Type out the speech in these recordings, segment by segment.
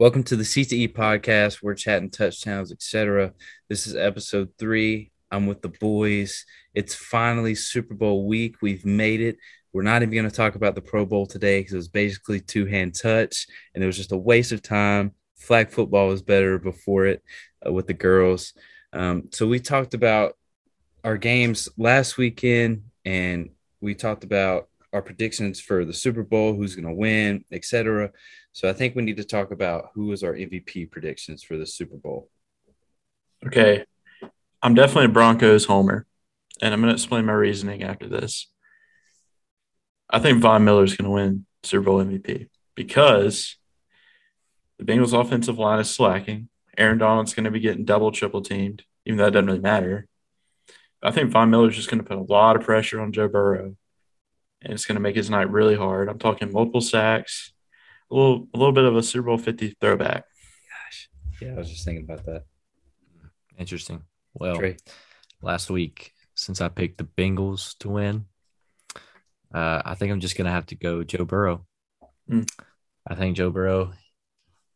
Welcome to the C2E podcast. We're chatting touchdowns, etc. This is episode three. I'm with the boys. It's finally Super Bowl week. We've made it. We're not even going to talk about the Pro Bowl today because it was basically two hand touch and it was just a waste of time. Flag football was better before it uh, with the girls. Um, so we talked about our games last weekend and we talked about our predictions for the Super Bowl, who's going to win, etc. So I think we need to talk about who is our MVP predictions for the Super Bowl. Okay. I'm definitely a Broncos homer, and I'm going to explain my reasoning after this. I think Von Miller is going to win Super Bowl MVP because the Bengals' offensive line is slacking. Aaron Donald's going to be getting double, triple teamed, even though that doesn't really matter. I think Von Miller's just going to put a lot of pressure on Joe Burrow, and it's going to make his night really hard. I'm talking multiple sacks, a little, a little bit of a Super Bowl 50 throwback. Gosh. Yeah, I was just thinking about that. Interesting. Well, Trey. last week, since I picked the Bengals to win, uh, I think I'm just going to have to go Joe Burrow. Mm. I think Joe Burrow,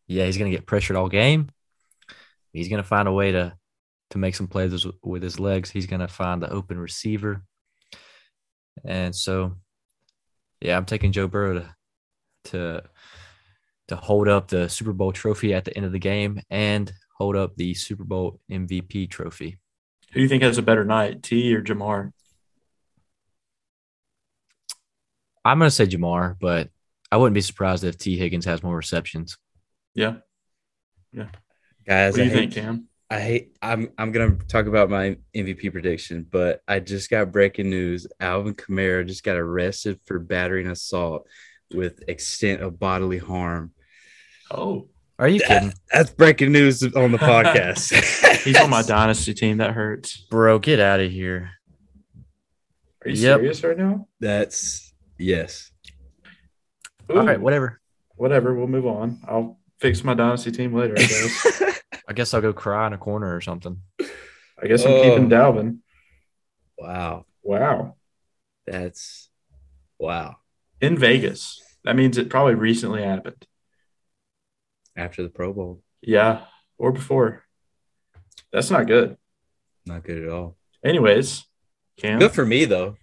yeah, he's going to get pressured all game. He's going to find a way to to make some plays with- with his legs. He's going to find the open receiver. And so, yeah, I'm taking Joe Burrow to to to hold up the Super Bowl trophy at the end of the game and hold up the Super Bowl MVP trophy. Who do you think has a better night, Tee or Ja'Marr? I'm going to say Ja'Marr, but I wouldn't be surprised if Tee Higgins has more receptions. Yeah. Yeah. Guys, What do I you hate, think, Cam? I hate I'm I'm gonna talk about my MVP prediction, but I just got breaking news. Alvin Kamara just got arrested for battery and assault with extent of bodily harm. Oh, Are you kidding? That's breaking news on the podcast. he's on my dynasty team. That hurts. Bro, get out of here. Are you Yep. serious right now? That's yes. Ooh, All right, whatever. whatever. We'll move on. I'll fix my dynasty team later. I guess. I guess I'll go cry in a corner or something. I guess I'm Oh. keeping Dalvin. Wow. Wow. That's wow. In Vegas. That means it probably recently happened. After the Pro Bowl. Yeah, or before. That's not good. Not good at all. Anyways, Cam, Good for me though.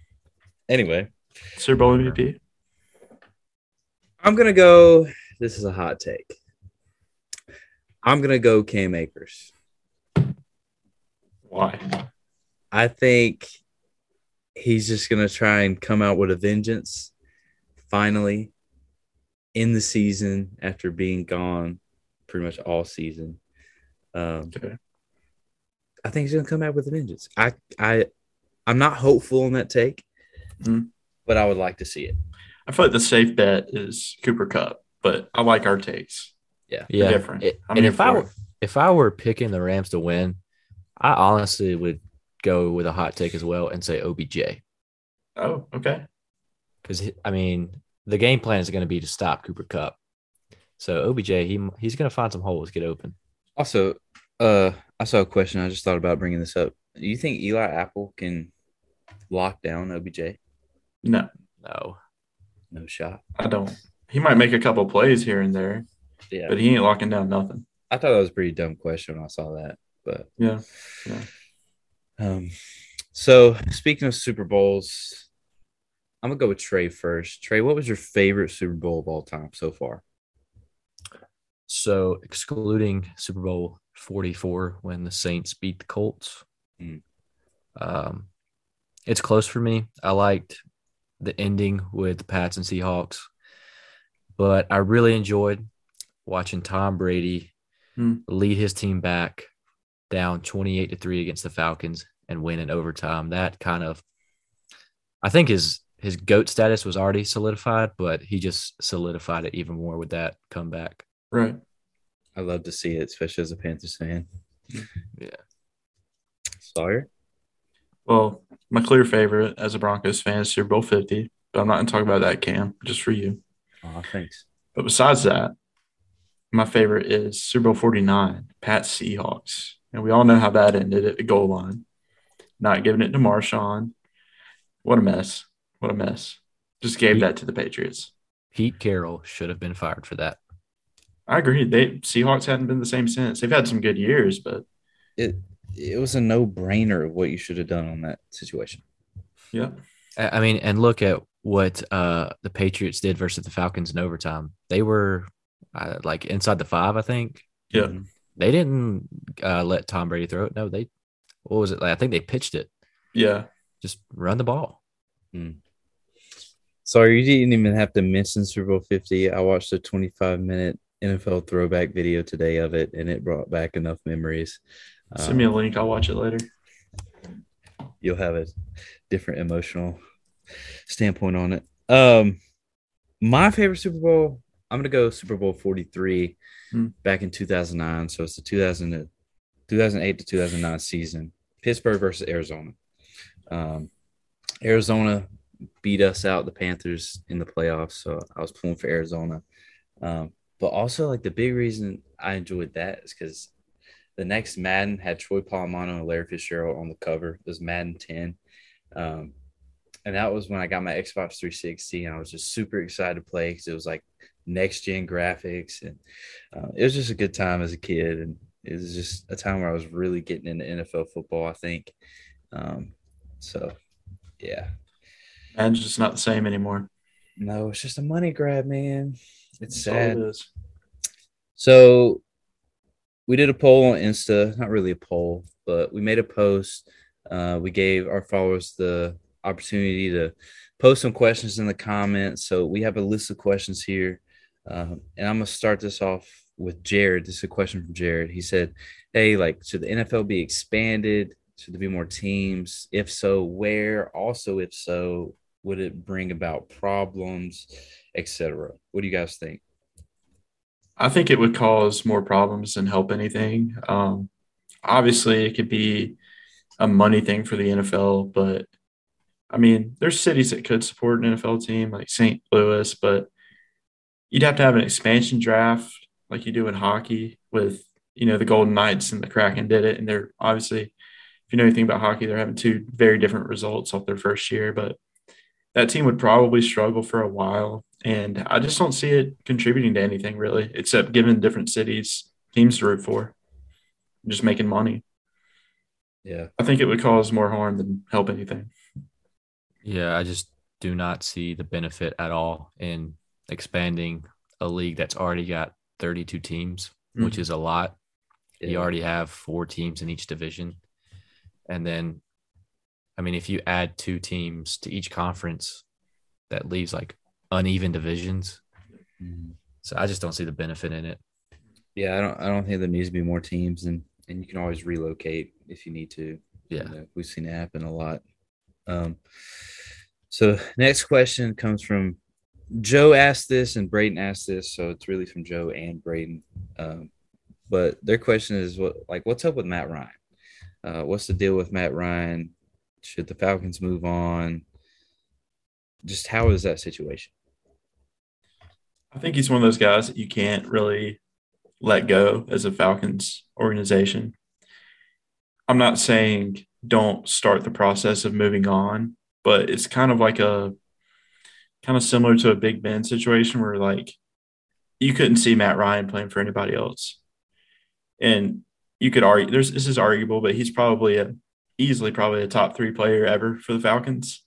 Anyway, Super Bowl MVP. I'm gonna go. This is a hot take. I'm gonna go Cam Akers. Why? I think he's just gonna try and come out with a vengeance. Finally, in the season after being gone pretty much all season. Um, Okay. I think he's gonna come out with a vengeance. I I I'm not hopeful on that take, Mhm. but I would like to see it. I feel like the safe bet is Cooper Kupp, but I like our takes. Yeah. Yeah. different. It- I'm and if I were if I were picking the Rams to win, I honestly would go with a hot take as well and say OBJ. Oh, okay. Because I mean, the game plan is going to be to stop Cooper Kupp. So OBJ, he he's going to find some holes, get open. Also, uh, I saw a question. I just thought about bringing this up. Do you think Eli Apple can lock down OBJ? No, No, No shot. I don't. He might make a couple plays here and there, Yeah, but he ain't locking down nothing. I thought that was a pretty dumb question when I saw that. But Yeah. um, so speaking of Super Bowls, I'm gonna go with Trey first. Trey, what was your favorite Super Bowl of all time so far? So excluding Super Bowl 44 when the Saints beat the Colts, Mm. um, it's close for me. I liked the ending with the Pats and Seahawks, but I really enjoyed watching Tom Brady Mm. lead his team back down 28 to 3 against the Falcons and win in overtime. That kind of I think his his GOAT status was already solidified, but he just solidified it even more with that comeback. Right. I love to see it, especially as a Panthers fan. Yeah. Sawyer. Well, my clear favorite as a Broncos fan is Super Bowl 50, but I'm not going to talk about that, Cam, just for you. Oh, thanks. But besides that, my favorite is Super Bowl 49, Pat Seahawks. And we all know how that ended at the goal line. Not giving it to Marshawn. What a mess. What a mess. Just gave that to the Patriots. Pete Carroll should have been fired for that. I agree. They Seahawks hadn't been the same since. They've had some good years, but it it was a no brainer of what you should have done on that situation. yeah, I I mean, and look at what uh, the Patriots did versus the Falcons in overtime. They were uh, like inside the five, I think. yeah. Mhm. They didn't uh, let Tom Brady throw it. No, they. What was it? Like, I think they pitched it. Yeah. Just run the ball. Sorry, you didn't even have to mention Super Bowl 50. I watched a 25 minute NFL throwback video today of it, and it brought back enough memories. Send me a Um, link. I'll watch it later. you'll have a different emotional standpoint on it. Um, my favorite Super Bowl, I'm gonna go Super Bowl 43 Hmm. back in 2009. So it's the 2000 to- 2008 to 2009 season. Pittsburgh versus Arizona. Um, Arizona beat us out, the Panthers in the playoffs. So I was pulling for Arizona. Um, but also like the big reason I enjoyed that is because the next Madden had Troy Polamalu and Larry Fitzgerald on the cover. It was Madden 10. Um, and that was when I got my Xbox 360 and I was just super excited to play because it was like next gen graphics and uh, it was just a good time as a kid and it was just a time where I was really getting into NFL football I think um, so yeah And it's just not the same anymore. no it's just a money grab man it's That's sad it. So we did a poll on Insta, not really a poll, but we made a post. Uh, we gave our followers the opportunity to post some questions in the comments. So we have a list of questions here. Um, and I'm to start this off with Jared. This is a question from Jared. He said, Hey, like, should the NFL be expanded? Should there be more teams? If so, where? Also, if so, would it bring about problems, etc.? What do you guys think? I think it would cause more problems than help anything. Um, obviously, it could be a money thing for the NFL, but I mean, there's cities that could support an NFL team like St. Louis, but you'd have to have an expansion draft like you do in hockey with, you know, the Golden Knights and the Kraken did it. And they're obviously, if you know anything about hockey, they're having two very different results off their first year, but that team would probably struggle for a while. And I just don't see it contributing to anything really, except giving different cities teams to root for, just making money. Yeah. I think it would cause more harm than help anything. Yeah, I just do not see the benefit at all in expanding a league that's already got 32 teams, which is a lot. You already have four teams in each division. And then, I mean, if you add two teams to each conference, that leaves like uneven divisions. Mhm. So I just don't see the benefit in it. Yeah, I don't. I don't think there needs to be more teams, and and you can always relocate if you need to. Yeah. You know, we've seen it happen a lot. Um. So next question comes from Joe. Asked this, and Braden asked this, so it's really from Joe and Braden. Um, but their question is what like what's up with Matt Ryan? Uh, what's the deal with Matt Ryan? Should the Falcons move on? Just how is that situation? I think he's one of those guys that you can't really let go as a Falcons organization. I'm not saying don't start the process of moving on, but it's kind of like a kind of similar to a Big Ben situation where like you couldn't see Matt Ryan playing for anybody else. And you could argue there's this is arguable, but he's probably a easily probably a top three player ever for the Falcons.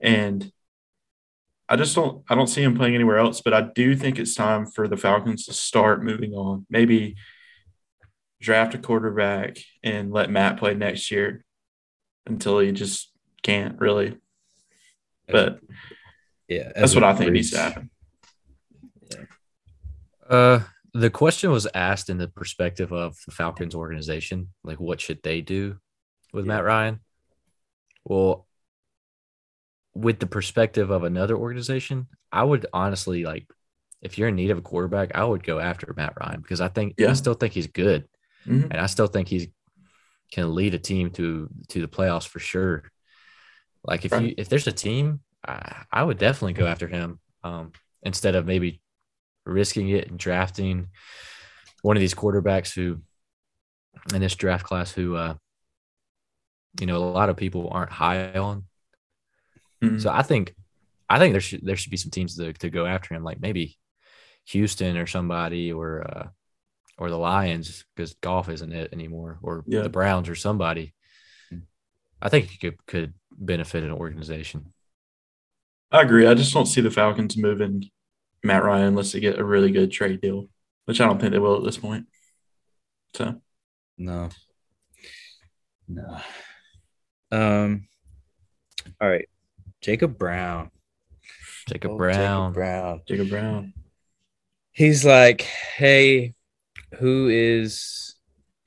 And I just don't I don't see him playing anywhere else, but I do think it's time for the Falcons to start moving on. Maybe draft a quarterback and let Matt play next year until he just can't really. But Yeah, that's what I think needs to bridge. happen. Uh, the question was asked in the perspective of the Falcons organization, like what should they do with Yeah. Matt Ryan? Well, with the perspective of another organization, I would honestly like if you're in need of a quarterback, I would go after Matt Ryan because I think Yeah. I still think he's good, Mhm. and I still think he's can lead a team to to the playoffs for sure. Like if you if there's a team, I, I would definitely go after him um, instead of maybe risking it and drafting one of these quarterbacks who in this draft class who uh, you know a lot of people aren't high on. Mhm. So I think I think there should there should be some teams to, to go after him. Like maybe Houston or somebody or uh, or the Lions because Goff isn't it anymore, or Yeah. the Browns or somebody. I think he could could benefit an organization. I agree. I just don't see the Falcons moving Matt Ryan unless they get a really good trade deal, which I don't think they will at this point. So No. No. Um. All right, Jacob Brown. Jacob Oh, Brown. Brown. Jacob Brown. He's like, hey, who is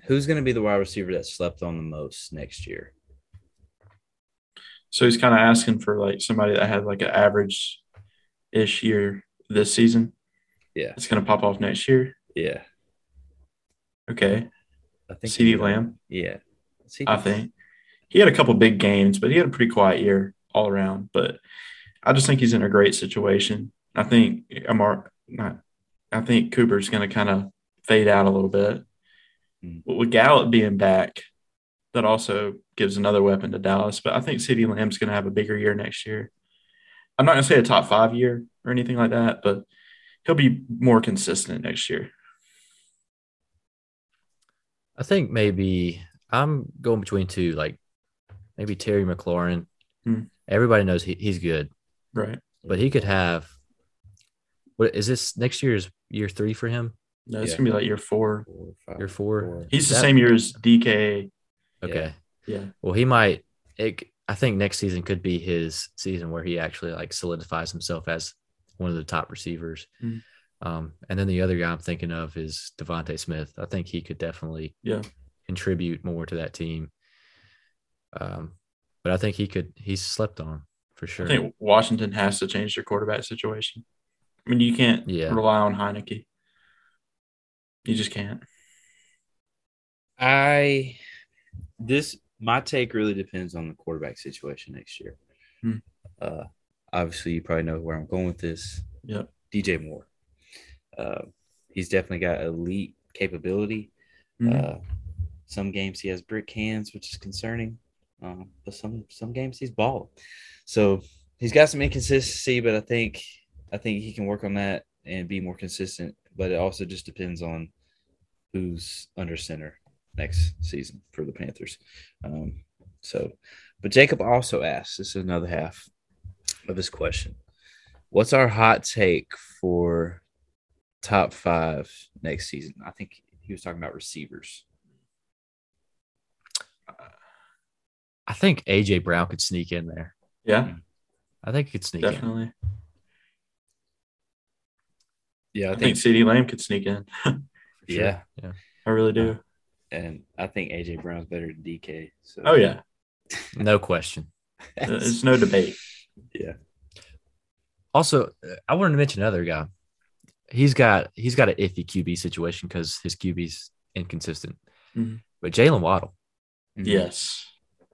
who's going to be the wide receiver that slept on the most next year? So he's kind of asking for like somebody that had like an average ish year this season. Yeah. It's gonna pop off next year. Yeah, Okay. I think CeeDee Lamb, Yeah, CeeDee. I think. He had a couple big games, but he had a pretty quiet year all around. But I just think he's in a great situation. I think Amar not I think Cooper's gonna kind of fade out a little bit. Mm. But with Gallup being back, that also gives another weapon to Dallas. But I think CeeDee Lamb's gonna have a bigger year next year. I'm not gonna say a top five year or anything like that, but he'll be more consistent next year. I think maybe I'm going between two, like maybe Terry McLaurin. Hmm. Everybody knows he, he's good, Right. but he could have. What is this next year's year three for him? No, it's Yeah. gonna be like year four. Four, five, Year four? four. He's the same year as DK. Okay. Yeah. Well, he might. It, I think next season could be his season where he actually like solidifies himself as one of the top receivers. Mhm. Um, and then the other guy I'm thinking of is DeVonta Smith. I think he could definitely Yeah. contribute more to that team. Um, but I think he could. He's slept on for sure. I think Washington has to change their quarterback situation. I mean, you can't Yeah. rely on Heinicke. You just can't. I this my take really depends on the quarterback situation next year. Hmm. Uh, obviously, you probably know where I'm going with this. Yep. DJ Moore. Uh, he's definitely got elite capability. Mhm. Uh, some games he has brick hands, which is concerning. Um, but some some games he's ball. So he's got some inconsistency, but I think I think he can work on that and be more consistent. But it also just depends on who's under center next season for the Panthers. Um, so, but Jacob also asked this is another half of his question. What's our hot take for top five next season? I think he was talking about receivers. I think AJ Brown could sneak in there. yeah, I think he could sneak in. definitely. Yeah, I think CeeDee Lamb could sneak in. yeah, Yeah. I really do. And I think AJ Brown's better than DK. So Oh yeah, No question. it's no debate. yeah, Also, uh, I wanted to mention another guy. He's got he's got an iffy QB situation because his QB's inconsistent. Mhm. But Jaylen Waddle, Mhm. Yes,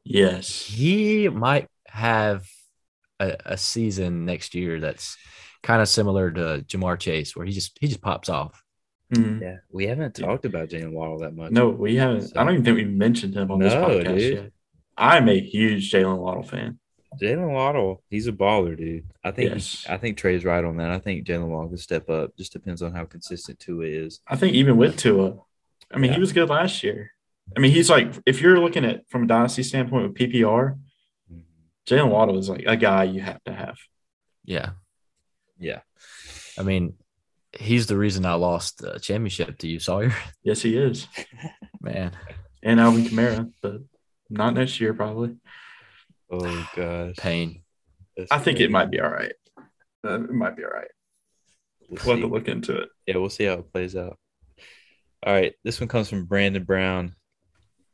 yes. he might have a, a season next year that's kind of similar to Ja'Marr Chase, where he just he just pops off. Mhm. yeah. We haven't talked about Jaylen Waddle that much. No, we haven't. I don't even think we mentioned him on this podcast dude. yet. I'm a huge Jaylen Waddle fan. Jaylen Waddle, he's a baller, dude. I think Yes. I think Trey's right on that. I think Jaylen Waddle can step up. Just depends on how consistent Tua is. I think even with Tua, I mean, Yeah. he was good last year. I mean, he's like, if you're looking at from a dynasty standpoint with PPR, Jaylen Waddle is like a guy you have to have. Yeah, Yeah, I mean, he's the reason I lost the championship to you, Sawyer. Yes, he is. Man, And Alvin Kamara, but not next year, probably. Oh gosh, pain. That's I think crazy. it might be all right. Uh, it might be all right. We'll We'll have to look into it. Yeah, we'll see how it plays out. All right, this one comes from Brandon Brown.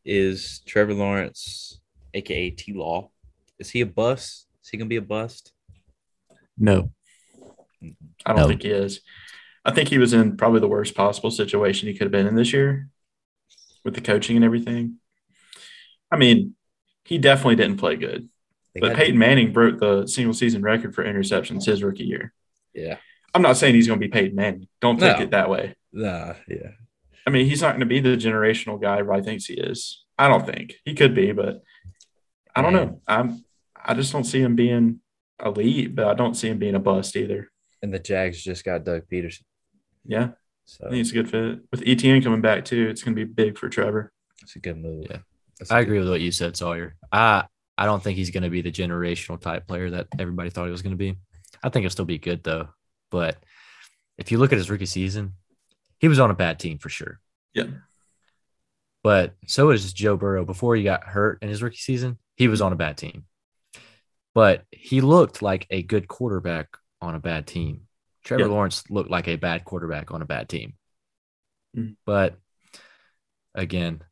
Is Trevor Lawrence, aka T Law, is he a bust? Is he gonna be a bust? No, I don't No. think he is. I think he was in probably the worst possible situation he could have been in this year with the coaching and everything. I mean, he definitely didn't play good. But Peyton Manning broke the single season record for interceptions his rookie year. yeah, I'm not saying he's going to be Peyton Manning. Don't take No. it that way. nah, yeah, I mean, he's not going to be the generational guy everybody thinks he is. I don't think he could be, but I don't know. I'm I just don't see him being elite, but I don't see him being a bust either. and the Jags just got Doug Pederson. Yeah, So I think it's a good fit. With ETN coming back too, it's going to be big for Trevor. it's a good move. Yeah. That's a I good- agree with what you said, Sawyer. I I don't think he's going to be the generational type player that everybody thought he was going to be. I think he'll still be good though. But if you look at his rookie season, he was on a bad team for sure. Yeah. But so is Joe Burrow. Before he got hurt in his rookie season, he was on a bad team. But he looked like a good quarterback on a bad team. Trevor Yeah. Lawrence looked like a bad quarterback on a bad team. Mhm. But again,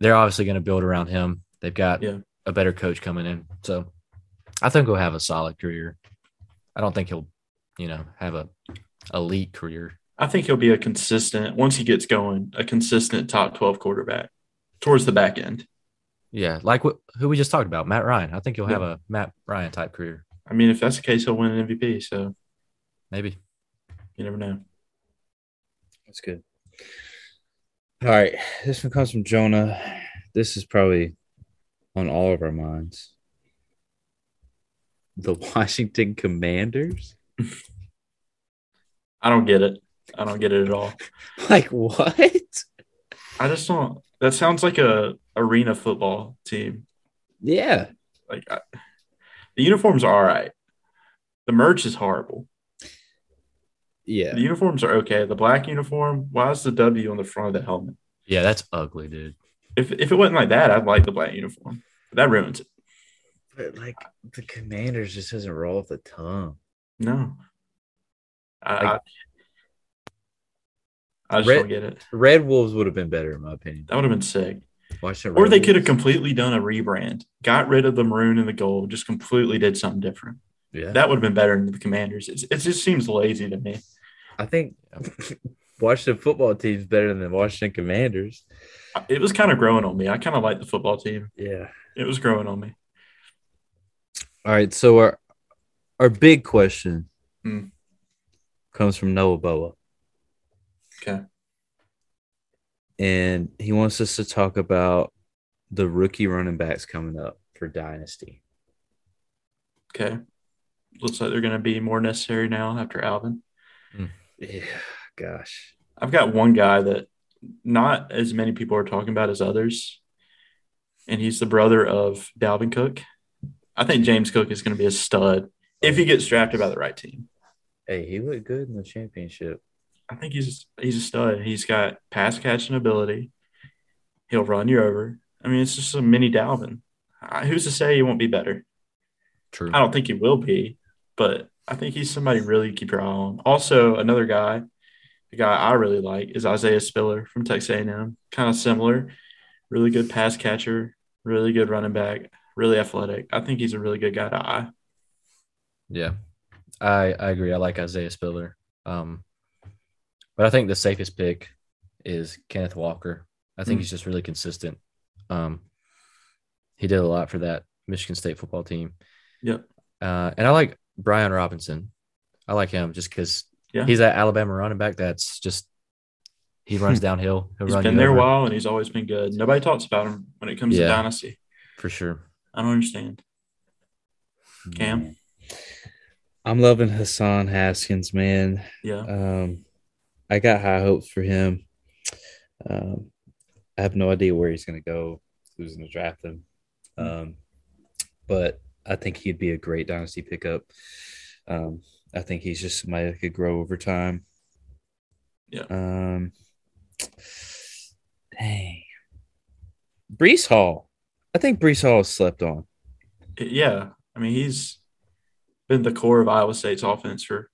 they're obviously going to build around him. They've got Yeah. a better coach coming in. So I think he'll have a solid career. I don't think he'll, you know, have a elite career. I think he'll be a consistent once he gets going, a consistent top twelve quarterback towards the back end. Yeah, like what, who we just talked about, Matt Ryan. I think he'll have a Matt Ryan type career. I mean, if that's the case, he'll win an MVP. So Maybe. you never know. That's good. All right. This one comes from Jonah. This is probably on all of our minds. The Washington Commanders? I don't get it. I don't get it at all. Like what? I just don't. That sounds like a arena football team. Yeah. Like I, the uniforms are all right. The merch is horrible. Yeah. The uniforms are okay. The black uniform. Why is the W on the front of the helmet? Yeah, that's ugly, dude. If if it wasn't like that, I'd like the black uniform. But that ruins it. But like the Commanders just doesn't roll off the tongue. No. I Like- I, I just Red- don't get it. Red Wolves would have been better in my opinion. That would have been sick. Or they could have completely done a rebrand, got rid of the maroon and the gold, just completely did something different. Yeah. That would have been better than the Commanders. It's, it just seems lazy to me. I think Washington football team's better than the Washington Commanders. It was kind of growing on me. I kind of like the football team. Yeah. It was growing on me. All right. So our our big question Hmm. comes from Noah Boa. Okay. And he wants us to talk about the rookie running backs coming up for Dynasty. Okay. Looks like they're going to be more necessary now after Alvin. Hmm. Yeah, gosh. I've got one guy that not as many people are talking about as others, and he's the brother of Dalvin Cook. I think James Cook is going to be a stud if he gets drafted by the right team. Hey, he looked good in the championship. I think he's he's a stud. He's got pass catching ability. He'll run you over. I mean, it's just a mini Dalvin. Uh, Who's to say he won't be better? True. I don't think he will be, but I think he's somebody really to keep your eye on. Also, another guy, the guy I really like is Isaiah Spiller from Texas A&M. Kind of similar, really good pass catcher, really good running back, really athletic. I think he's a really good guy to eye. Yeah, I I agree. I like Isaiah Spiller. Um, but I think the safest pick is Kenneth Walker. I think Mm. he's just really consistent. Um, he did a lot for that Michigan State football team. Yep. Uh, and I like Brian Robinson. I like him just because Yeah. he's that Alabama running back that's just he runs downhill. He'll He's run been you there a while and he's always been good. Nobody talks about him when it comes Yeah. to dynasty. for sure. I don't understand. Cam? I'm loving Hassan Haskins, man. Yeah. Um, I got high hopes for him. Um, I have no idea where he's going to go, who's going to draft him. Um, but I think he'd be a great dynasty pickup. Um, I think he's just somebody that could grow over time. Yeah. Um, dang. Breece Hall. I think Breece Hall is slept on. Yeah. I mean, he's been the core of Iowa State's offense for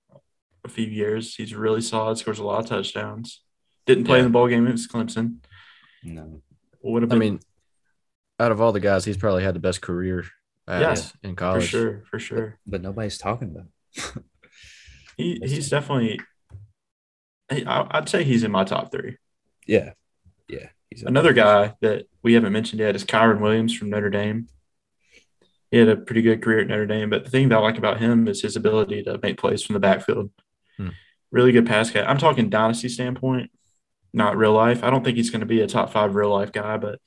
a few years. He's really solid, scores a lot of touchdowns. Didn't play in the ball game against Clemson. No. Would have I mean, out of all the guys, he's probably had the best career. At, Yes, in college. for sure, for sure. But nobody's talking about him. He he's definitely. he- I- I'd say he's in my top three. Yeah. Yeah. He's Another there. guy that we haven't mentioned yet is Kyren Williams from Notre Dame. He had a pretty good career at Notre Dame, but the thing that I like about him is his ability to make plays from the backfield. Hmm. Really good pass catch. I'm talking dynasty standpoint, not real life. I don't think he's going to be a top five real life guy, but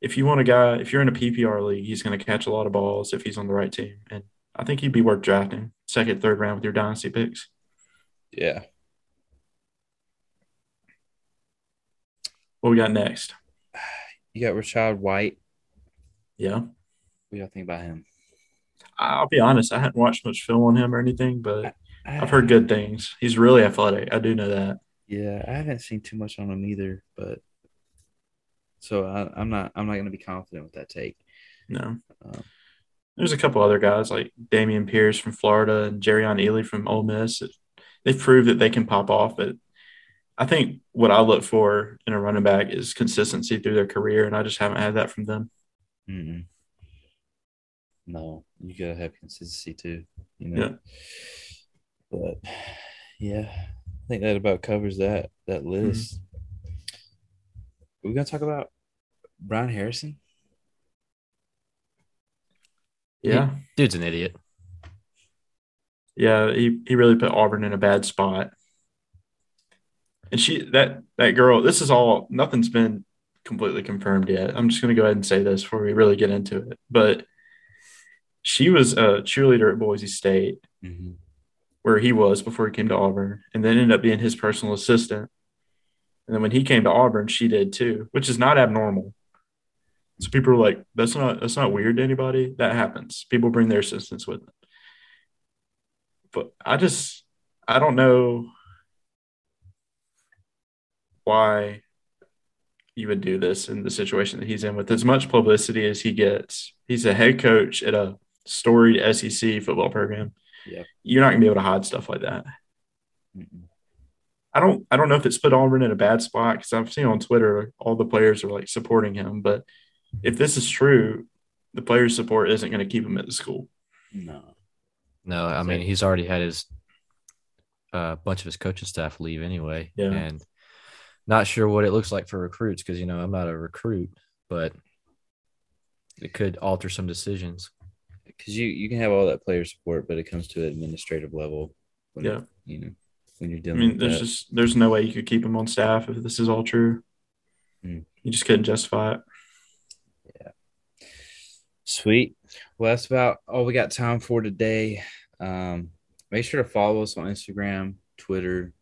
if you want a guy, if you're in a PPR league, he's going to catch a lot of balls if he's on the right team, and I think he'd be worth drafting second, third round with your dynasty picks. Yeah. What we got next? You got Rachaad White. Yeah. What do y'all think about him? I'll be honest, I hadn't watched much film on him or anything, but I've heard good things. He's really athletic. I do know that. Yeah, I haven't seen too much on him either, but so I, I'm not I'm not gonna be confident with that take. No. Um, There's a couple other guys like Dameon Pierce from Florida and Jerrion Ealy from Ole Miss. They've proved that they can pop off, but I think what I look for in a running back is consistency through their career, and I just haven't had that from them. Mm-mm. No, you gotta have consistency too. You know. Yeah. But yeah, I think that about covers that that list. We're gonna talk about Bryan Harsin. Yeah. Dude's an idiot. Yeah, he, he really put Auburn in a bad spot. And she that that girl, this is all nothing's been completely confirmed yet. I'm just gonna go ahead and say this before we really get into it. But she was a cheerleader at Boise State, Mm-hmm. Where he was before he came to Auburn, and then ended up being his personal assistant. And then when he came to Auburn, she did too, which is not abnormal. So people are like, "That's not that's not weird to anybody." That happens. People bring their assistants with them. But I just I don't know why you would do this in the situation that he's in with as much publicity as he gets. He's a head coach at a storied SEC football program. Yeah. You're not gonna be able to hide stuff like that. Mm-mm. I don't I don't know if it's put Auburn in a bad spot because I've seen on Twitter all the players are like supporting him, but if this is true, the players' support isn't going to keep him at the school. No. No, I mean he's already had his a uh, bunch of his coaching staff leave anyway, Yeah. and not sure what it looks like for recruits because you know I'm not a recruit, but it could alter some decisions. Because you, you can have all that player support, but it comes to an administrative level. When, Yeah. You know, when you're dealing. I mean, with there's that. just there's no way you could keep him on staff if this is all true. Hmm. You just couldn't justify it. Yeah. Sweet. Well, that's about all we got time for today. Um, make sure to follow us on Instagram, Twitter.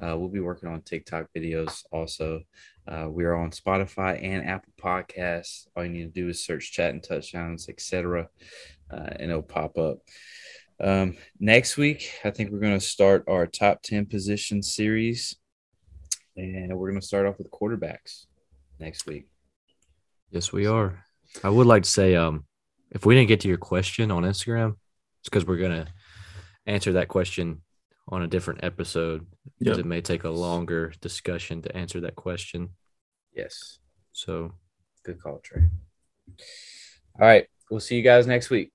Uh, we'll be working on TikTok videos also. Uh, we are on Spotify and Apple Podcasts. All you need to do is search chat and touchdowns, etc., uh, and it'll pop up. Um, next week, I think we're going to start our top 10 position series, and we're going to start off with quarterbacks next week. Yes, we are. I would like to say, um, if we didn't get to your question on Instagram, it's because we're gonna answer that question on a different episode because Yep. it may take a longer discussion to answer that question. Yes. So Good call, Trey. All right. We'll see you guys next week.